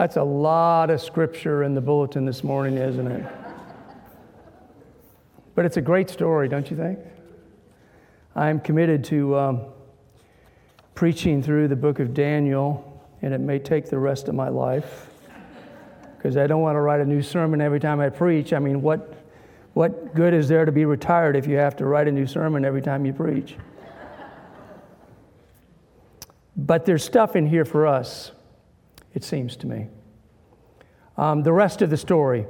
That's a lot of scripture in the bulletin this morning, isn't it? But it's a great story, don't you think? I'm committed to um, preaching through the book of Daniel, and it may take the rest of my life because I don't want to write a new sermon every time I preach. I mean, what, what good is there to be retired if you have to write a new sermon every time you preach? but there's stuff in here for us, it seems to me. Um, the rest of the story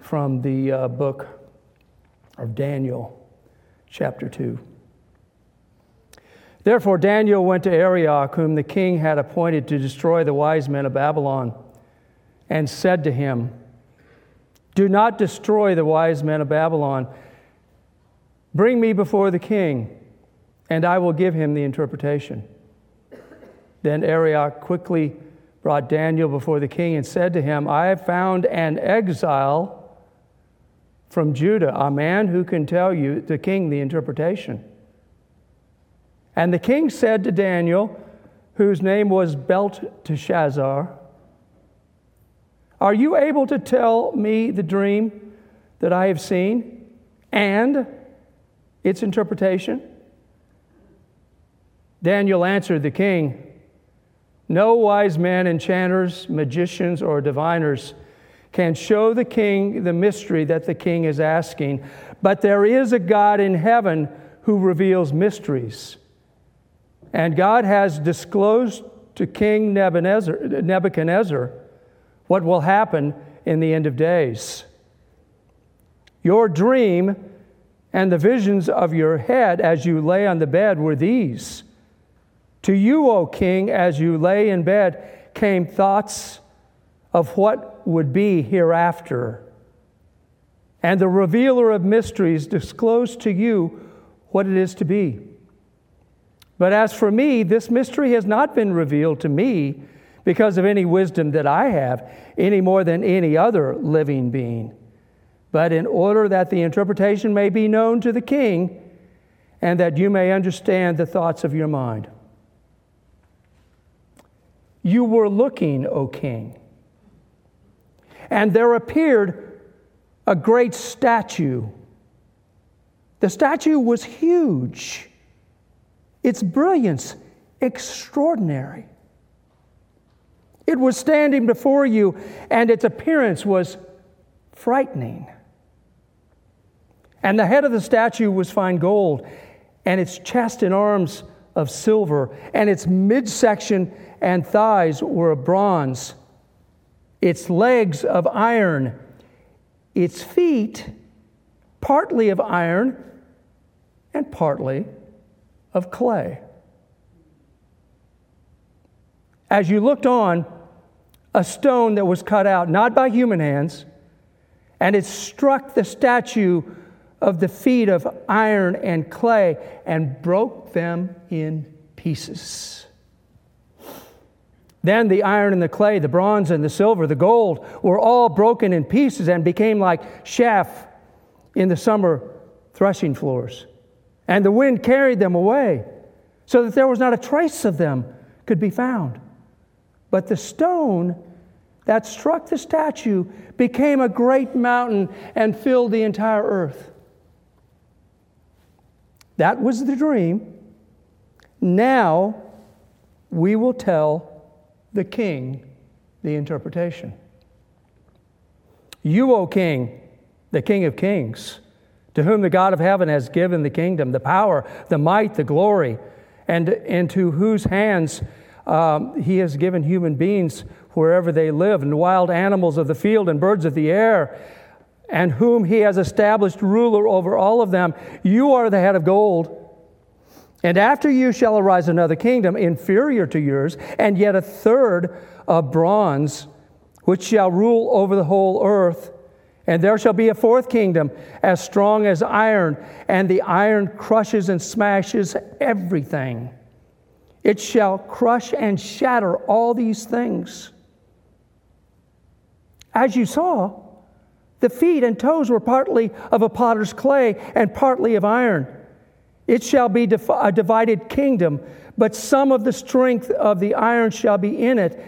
from the uh, book of Daniel, chapter 2. Therefore, Daniel went to Arioch, whom the king had appointed to destroy the wise men of Babylon and said to him, Do not destroy the wise men of Babylon. Bring me before the king, and I will give him the interpretation. Then Arioch quickly brought Daniel before the king and said to him, I have found an exile from Judah, a man who can tell you, the king, the interpretation. And the king said to Daniel, whose name was Belteshazzar, are you able to tell me the dream that I have seen and its interpretation? Daniel answered the king, No wise men, enchanters, magicians, or diviners can show the king the mystery that the king is asking, but there is a God in heaven who reveals mysteries. And God has disclosed to King Nebuchadnezzar what will happen in the end of days. Your dream and the visions of your head as you lay on the bed were these. To you, O king, as you lay in bed, came thoughts of what would be hereafter. And the revealer of mysteries disclosed to you what it is to be. But as for me, this mystery has not been revealed to me because of any wisdom that I have, any more than any other living being, but in order that the interpretation may be known to the king and that you may understand the thoughts of your mind. You were looking, O king, and there appeared a great statue. The statue was huge, its brilliance extraordinary. It was standing before you, and its appearance was frightening. And the head of the statue was fine gold, and its chest and arms of silver, and its midsection and thighs were of bronze, its legs of iron, its feet partly of iron and partly of clay. As you looked on, a stone that was cut out, not by human hands, and it struck the statue of the feet of iron and clay and broke them in pieces. Then the iron and the clay, the bronze and the silver, the gold were all broken in pieces and became like chaff in the summer threshing floors. And the wind carried them away so that there was not a trace of them could be found. But the stone that struck the statue became a great mountain and filled the entire earth. That was the dream. Now we will tell the king the interpretation. You, O king, the king of kings, to whom the God of heaven has given the kingdom, the power, the might, the glory, and into whose hands um, he has given human beings wherever they live, and wild animals of the field and birds of the air, and whom he has established ruler over all of them. You are the head of gold. And after you shall arise another kingdom inferior to yours, and yet a third of bronze, which shall rule over the whole earth. And there shall be a fourth kingdom as strong as iron, and the iron crushes and smashes everything. It shall crush and shatter all these things. As you saw, the feet and toes were partly of a potter's clay and partly of iron. It shall be a divided kingdom, but some of the strength of the iron shall be in it,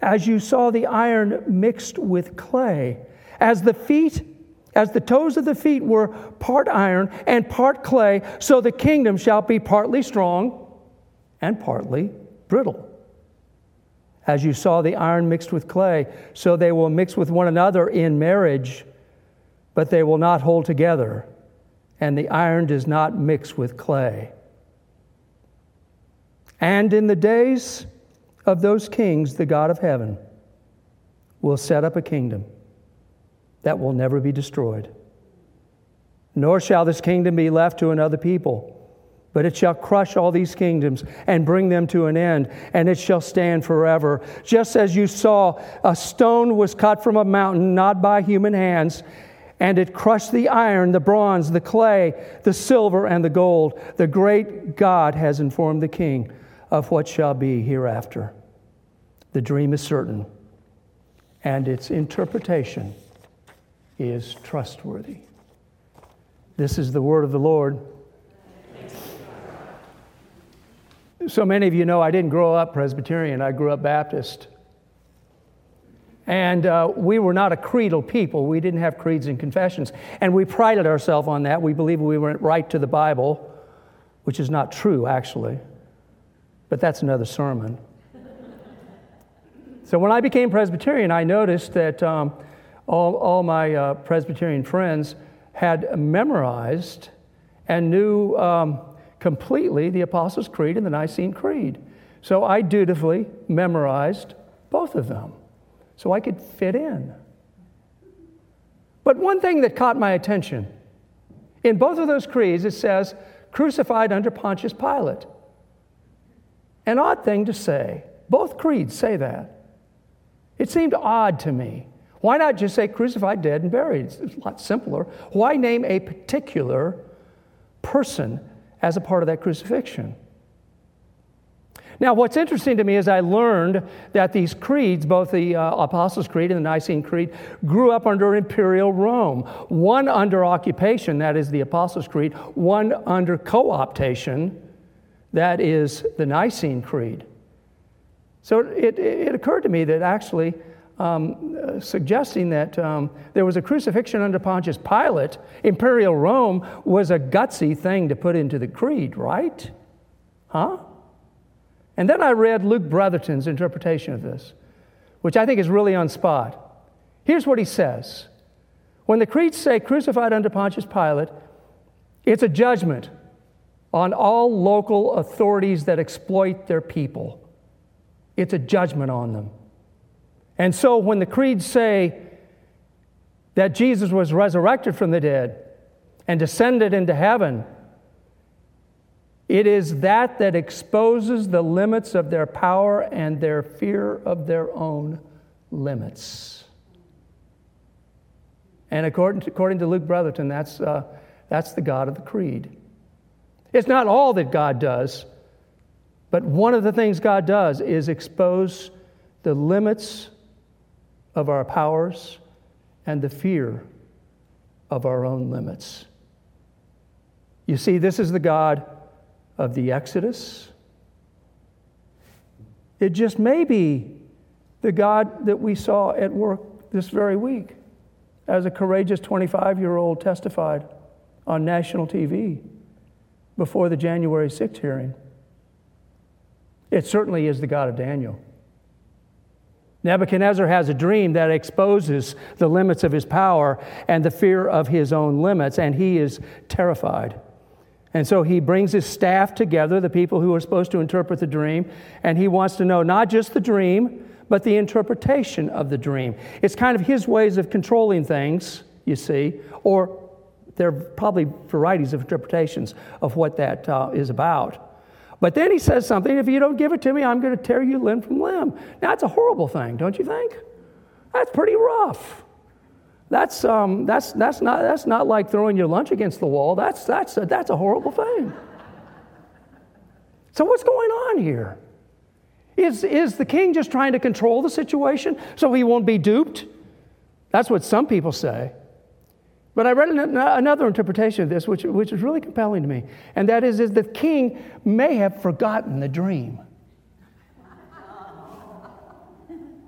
as you saw the iron mixed with clay, as the feet, as the toes of the feet were part iron and part clay, so the kingdom shall be partly strong and partly brittle. As you saw the iron mixed with clay, so they will mix with one another in marriage, but they will not hold together, and the iron does not mix with clay. And in the days of those kings, the God of heaven will set up a kingdom that will never be destroyed. Nor shall this kingdom be left to another people, but it shall crush all these kingdoms and bring them to an end, and it shall stand forever. Just as you saw, a stone was cut from a mountain, not by human hands, and it crushed the iron, the bronze, the clay, the silver, and the gold. The great God has informed the king of what shall be hereafter. The dream is certain, and its interpretation is trustworthy. This is the word of the Lord. So many of you know I didn't grow up Presbyterian, I grew up Baptist. And uh, we were not a creedal people. We didn't have creeds and confessions. And we prided ourselves on that. We believed we went right to the Bible, which is not true, actually. But that's another sermon. so when I became Presbyterian, I noticed that um, all, all my uh, Presbyterian friends had memorized and knew um, completely the Apostles' Creed and the Nicene Creed. So I dutifully memorized both of them so I could fit in. But one thing that caught my attention in both of those creeds, it says, crucified under Pontius Pilate. An odd thing to say. Both creeds say that. It seemed odd to me. Why not just say crucified, dead, and buried? It's a lot simpler. Why name a particular person as a part of that crucifixion? Now, what's interesting to me is I learned that these creeds, both the uh, Apostles' Creed and the Nicene Creed, grew up under imperial Rome. One under occupation, that is the Apostles' Creed, one under co optation, that is the Nicene Creed. So it, it occurred to me that actually um, suggesting that um, there was a crucifixion under Pontius Pilate, imperial Rome was a gutsy thing to put into the creed, right? Huh? And then I read Luke Bretherton's interpretation of this, which I think is really on spot. Here's what he says When the creeds say crucified under Pontius Pilate, it's a judgment on all local authorities that exploit their people. It's a judgment on them. And so when the creeds say that Jesus was resurrected from the dead and descended into heaven, it is that that exposes the limits of their power and their fear of their own limits. And according to, according to Luke Bretherton, that's, uh, that's the God of the Creed. It's not all that God does, but one of the things God does is expose the limits of our powers and the fear of our own limits. You see, this is the God of the Exodus. It just may be the God that we saw at work this very week as a courageous 25 year old testified on national TV before the January 6th hearing. It certainly is the God of Daniel. Nebuchadnezzar has a dream that exposes the limits of his power and the fear of his own limits, and he is terrified. And so he brings his staff together, the people who are supposed to interpret the dream, and he wants to know not just the dream, but the interpretation of the dream. It's kind of his ways of controlling things, you see, or there are probably varieties of interpretations of what that uh, is about. But then he says something if you don't give it to me, I'm going to tear you limb from limb. Now, that's a horrible thing, don't you think? That's pretty rough. That's, um, that's, that's, not, that's not like throwing your lunch against the wall. That's, that's, a, that's a horrible thing. So, what's going on here? Is, is the king just trying to control the situation so he won't be duped? That's what some people say. But I read another interpretation of this, which, which is really compelling to me, and that is, is the king may have forgotten the dream.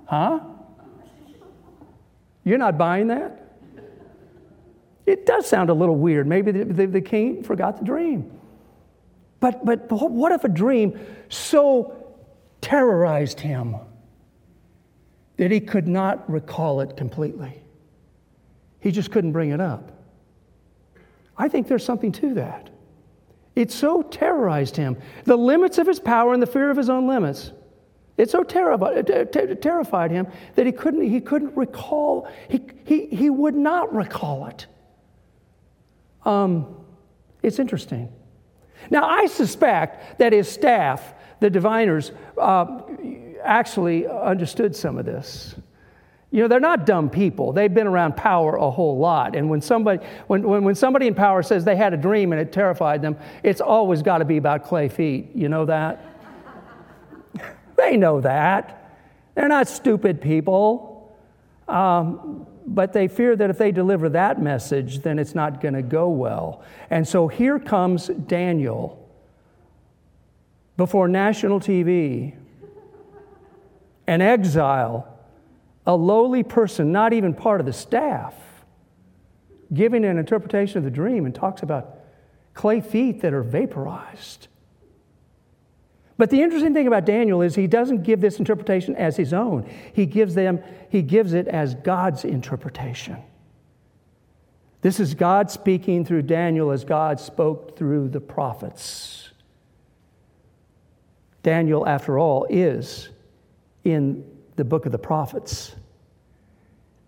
Huh? You're not buying that? It does sound a little weird. Maybe the, the, the king forgot the dream. But, but what if a dream so terrorized him that he could not recall it completely? He just couldn't bring it up. I think there's something to that. It so terrorized him. The limits of his power and the fear of his own limits. It so terrified, him that he couldn't, he couldn't recall, he, he, he would not recall it. Um, it's interesting. Now, I suspect that his staff, the diviners, uh, actually understood some of this. You know, they're not dumb people. They've been around power a whole lot. And when somebody, when, when, when somebody in power says they had a dream and it terrified them, it's always got to be about clay feet. You know that? they know that. They're not stupid people. Um, but they fear that if they deliver that message, then it's not going to go well. And so here comes Daniel before national TV, an exile, a lowly person, not even part of the staff, giving an interpretation of the dream and talks about clay feet that are vaporized. But the interesting thing about Daniel is he doesn't give this interpretation as his own. He gives them he gives it as God's interpretation. This is God speaking through Daniel as God spoke through the prophets. Daniel, after all, is in the book of the prophets.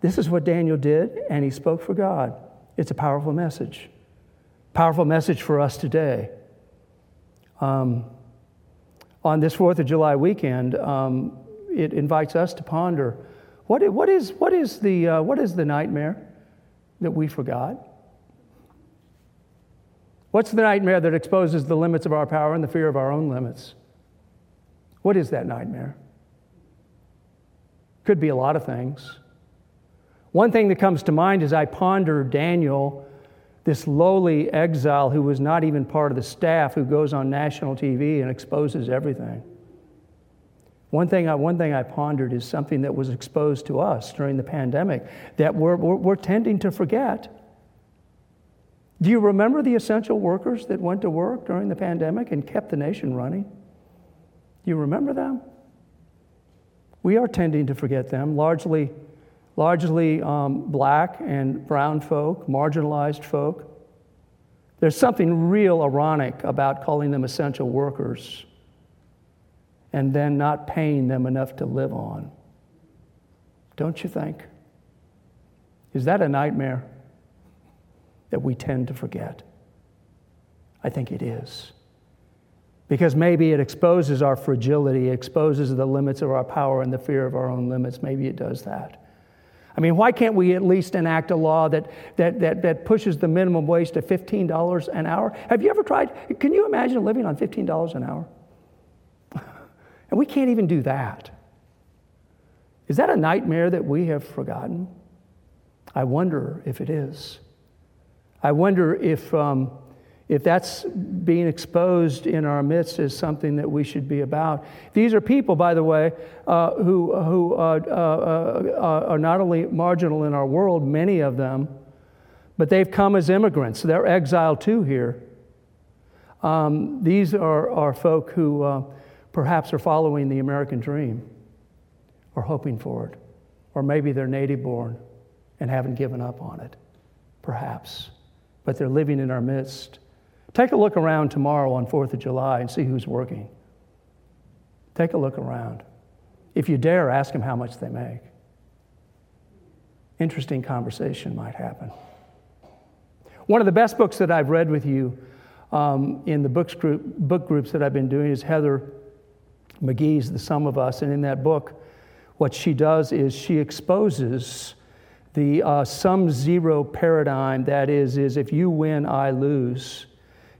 This is what Daniel did, and he spoke for God. It's a powerful message. Powerful message for us today. Um, on this 4th of July weekend, um, it invites us to ponder what, what, is, what, is the, uh, what is the nightmare that we forgot? What's the nightmare that exposes the limits of our power and the fear of our own limits? What is that nightmare? Could be a lot of things. One thing that comes to mind as I ponder Daniel this lowly exile who was not even part of the staff who goes on national TV and exposes everything. One thing, I, one thing I pondered is something that was exposed to us during the pandemic that we're, we're, we're tending to forget. Do you remember the essential workers that went to work during the pandemic and kept the nation running? Do you remember them? We are tending to forget them, largely largely um, black and brown folk, marginalized folk. There's something real ironic about calling them essential workers and then not paying them enough to live on. Don't you think? Is that a nightmare that we tend to forget? I think it is. Because maybe it exposes our fragility, exposes the limits of our power and the fear of our own limits. Maybe it does that. I mean, why can't we at least enact a law that, that, that, that pushes the minimum wage to $15 an hour? Have you ever tried? Can you imagine living on $15 an hour? and we can't even do that. Is that a nightmare that we have forgotten? I wonder if it is. I wonder if. Um, if that's being exposed in our midst is something that we should be about. These are people, by the way, uh, who, who uh, uh, uh, are not only marginal in our world, many of them, but they've come as immigrants. They're exiled too here. Um, these are, are folk who uh, perhaps are following the American dream or hoping for it, or maybe they're native born and haven't given up on it, perhaps, but they're living in our midst. Take a look around tomorrow on 4th of July and see who's working. Take a look around. If you dare, ask them how much they make. Interesting conversation might happen. One of the best books that I've read with you um, in the books group, book groups that I've been doing is Heather McGhee's The Sum of Us. And in that book, what she does is she exposes the uh, sum zero paradigm that is, is if you win, I lose.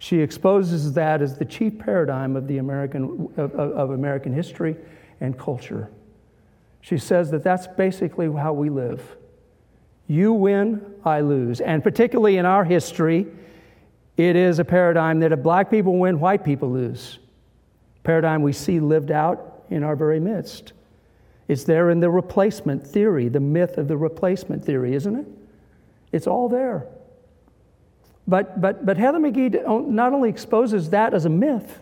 She exposes that as the chief paradigm of, the American, of, of American history and culture. She says that that's basically how we live. You win, I lose. And particularly in our history, it is a paradigm that if black people win, white people lose. Paradigm we see lived out in our very midst. It's there in the replacement theory, the myth of the replacement theory, isn't it? It's all there. But, but, but Heather McGhee not only exposes that as a myth,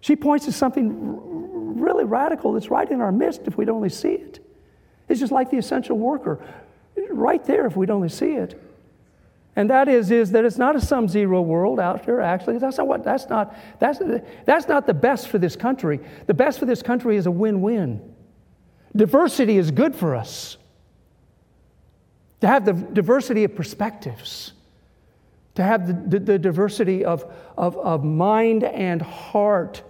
she points to something really radical that's right in our midst if we'd only see it. It's just like the essential worker, right there if we'd only see it. And that is, is that it's not a sum zero world out there, actually. That's not, what, that's, not, that's, that's not the best for this country. The best for this country is a win win. Diversity is good for us. To have the diversity of perspectives, to have the, the, diversity of, of, of mind and heart,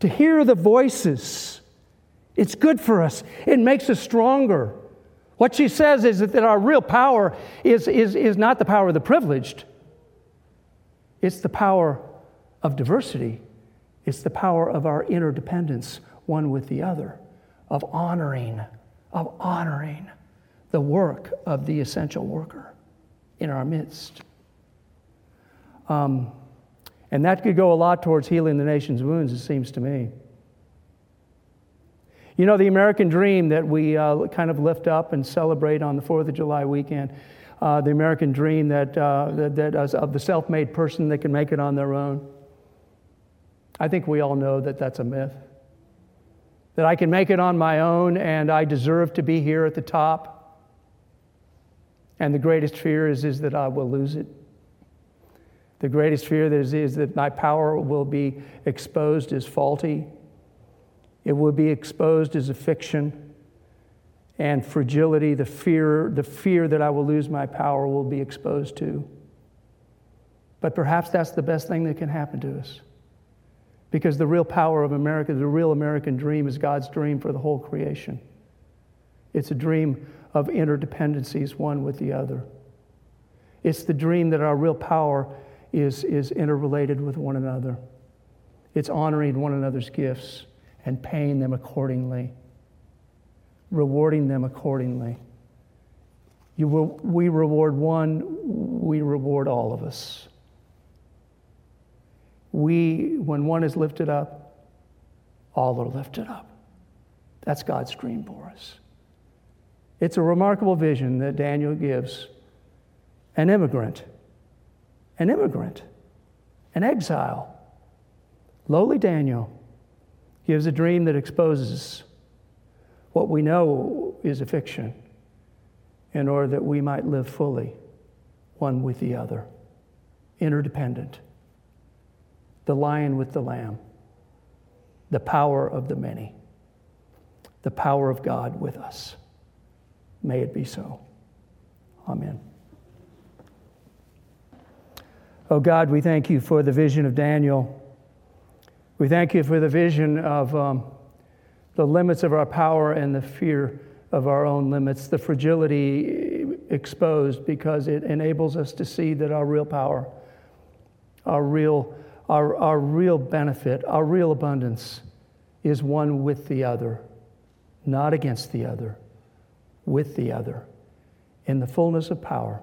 to hear the voices. It's good for us, it makes us stronger. What she says is that our real power is, is, is not the power of the privileged, it's the power of diversity, it's the power of our interdependence one with the other, of honoring, of honoring the work of the essential worker in our midst. Um, and that could go a lot towards healing the nation's wounds, it seems to me. You know, the American dream that we uh, kind of lift up and celebrate on the 4th of July weekend, uh, the American dream that, uh, that, that of the self made person that can make it on their own. I think we all know that that's a myth. That I can make it on my own and I deserve to be here at the top. And the greatest fear is, is that I will lose it. The greatest fear is, is that my power will be exposed as faulty it will be exposed as a fiction. And fragility, the fear, the fear that I will lose my power will be exposed to. But perhaps that's the best thing that can happen to us. Because the real power of America, the real American dream, is God's dream for the whole creation. It's a dream of interdependencies, one with the other. It's the dream that our real power is, is interrelated with one another. It's honoring one another's gifts and paying them accordingly, rewarding them accordingly. You will, we reward one, we reward all of us. We, when one is lifted up, all are lifted up. That's God's dream for us. It's a remarkable vision that Daniel gives an immigrant, an immigrant, an exile, lowly Daniel gives a dream that exposes what we know is a fiction in order that we might live fully, one with the other, interdependent. The lion with the lamb, the power of the many, the power of God with us. May it be so. Amen. Oh God, we thank you for the vision of Daniel. We thank you for the vision of um, the limits of our power and the fear of our own limits, the fragility exposed because it enables us to see that our real power, our real, our, our real benefit, our real abundance is one with the other, not against the other, with the other, in the fullness of power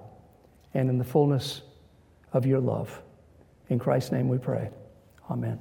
and in the fullness of your love. In Christ's name we pray. Amen.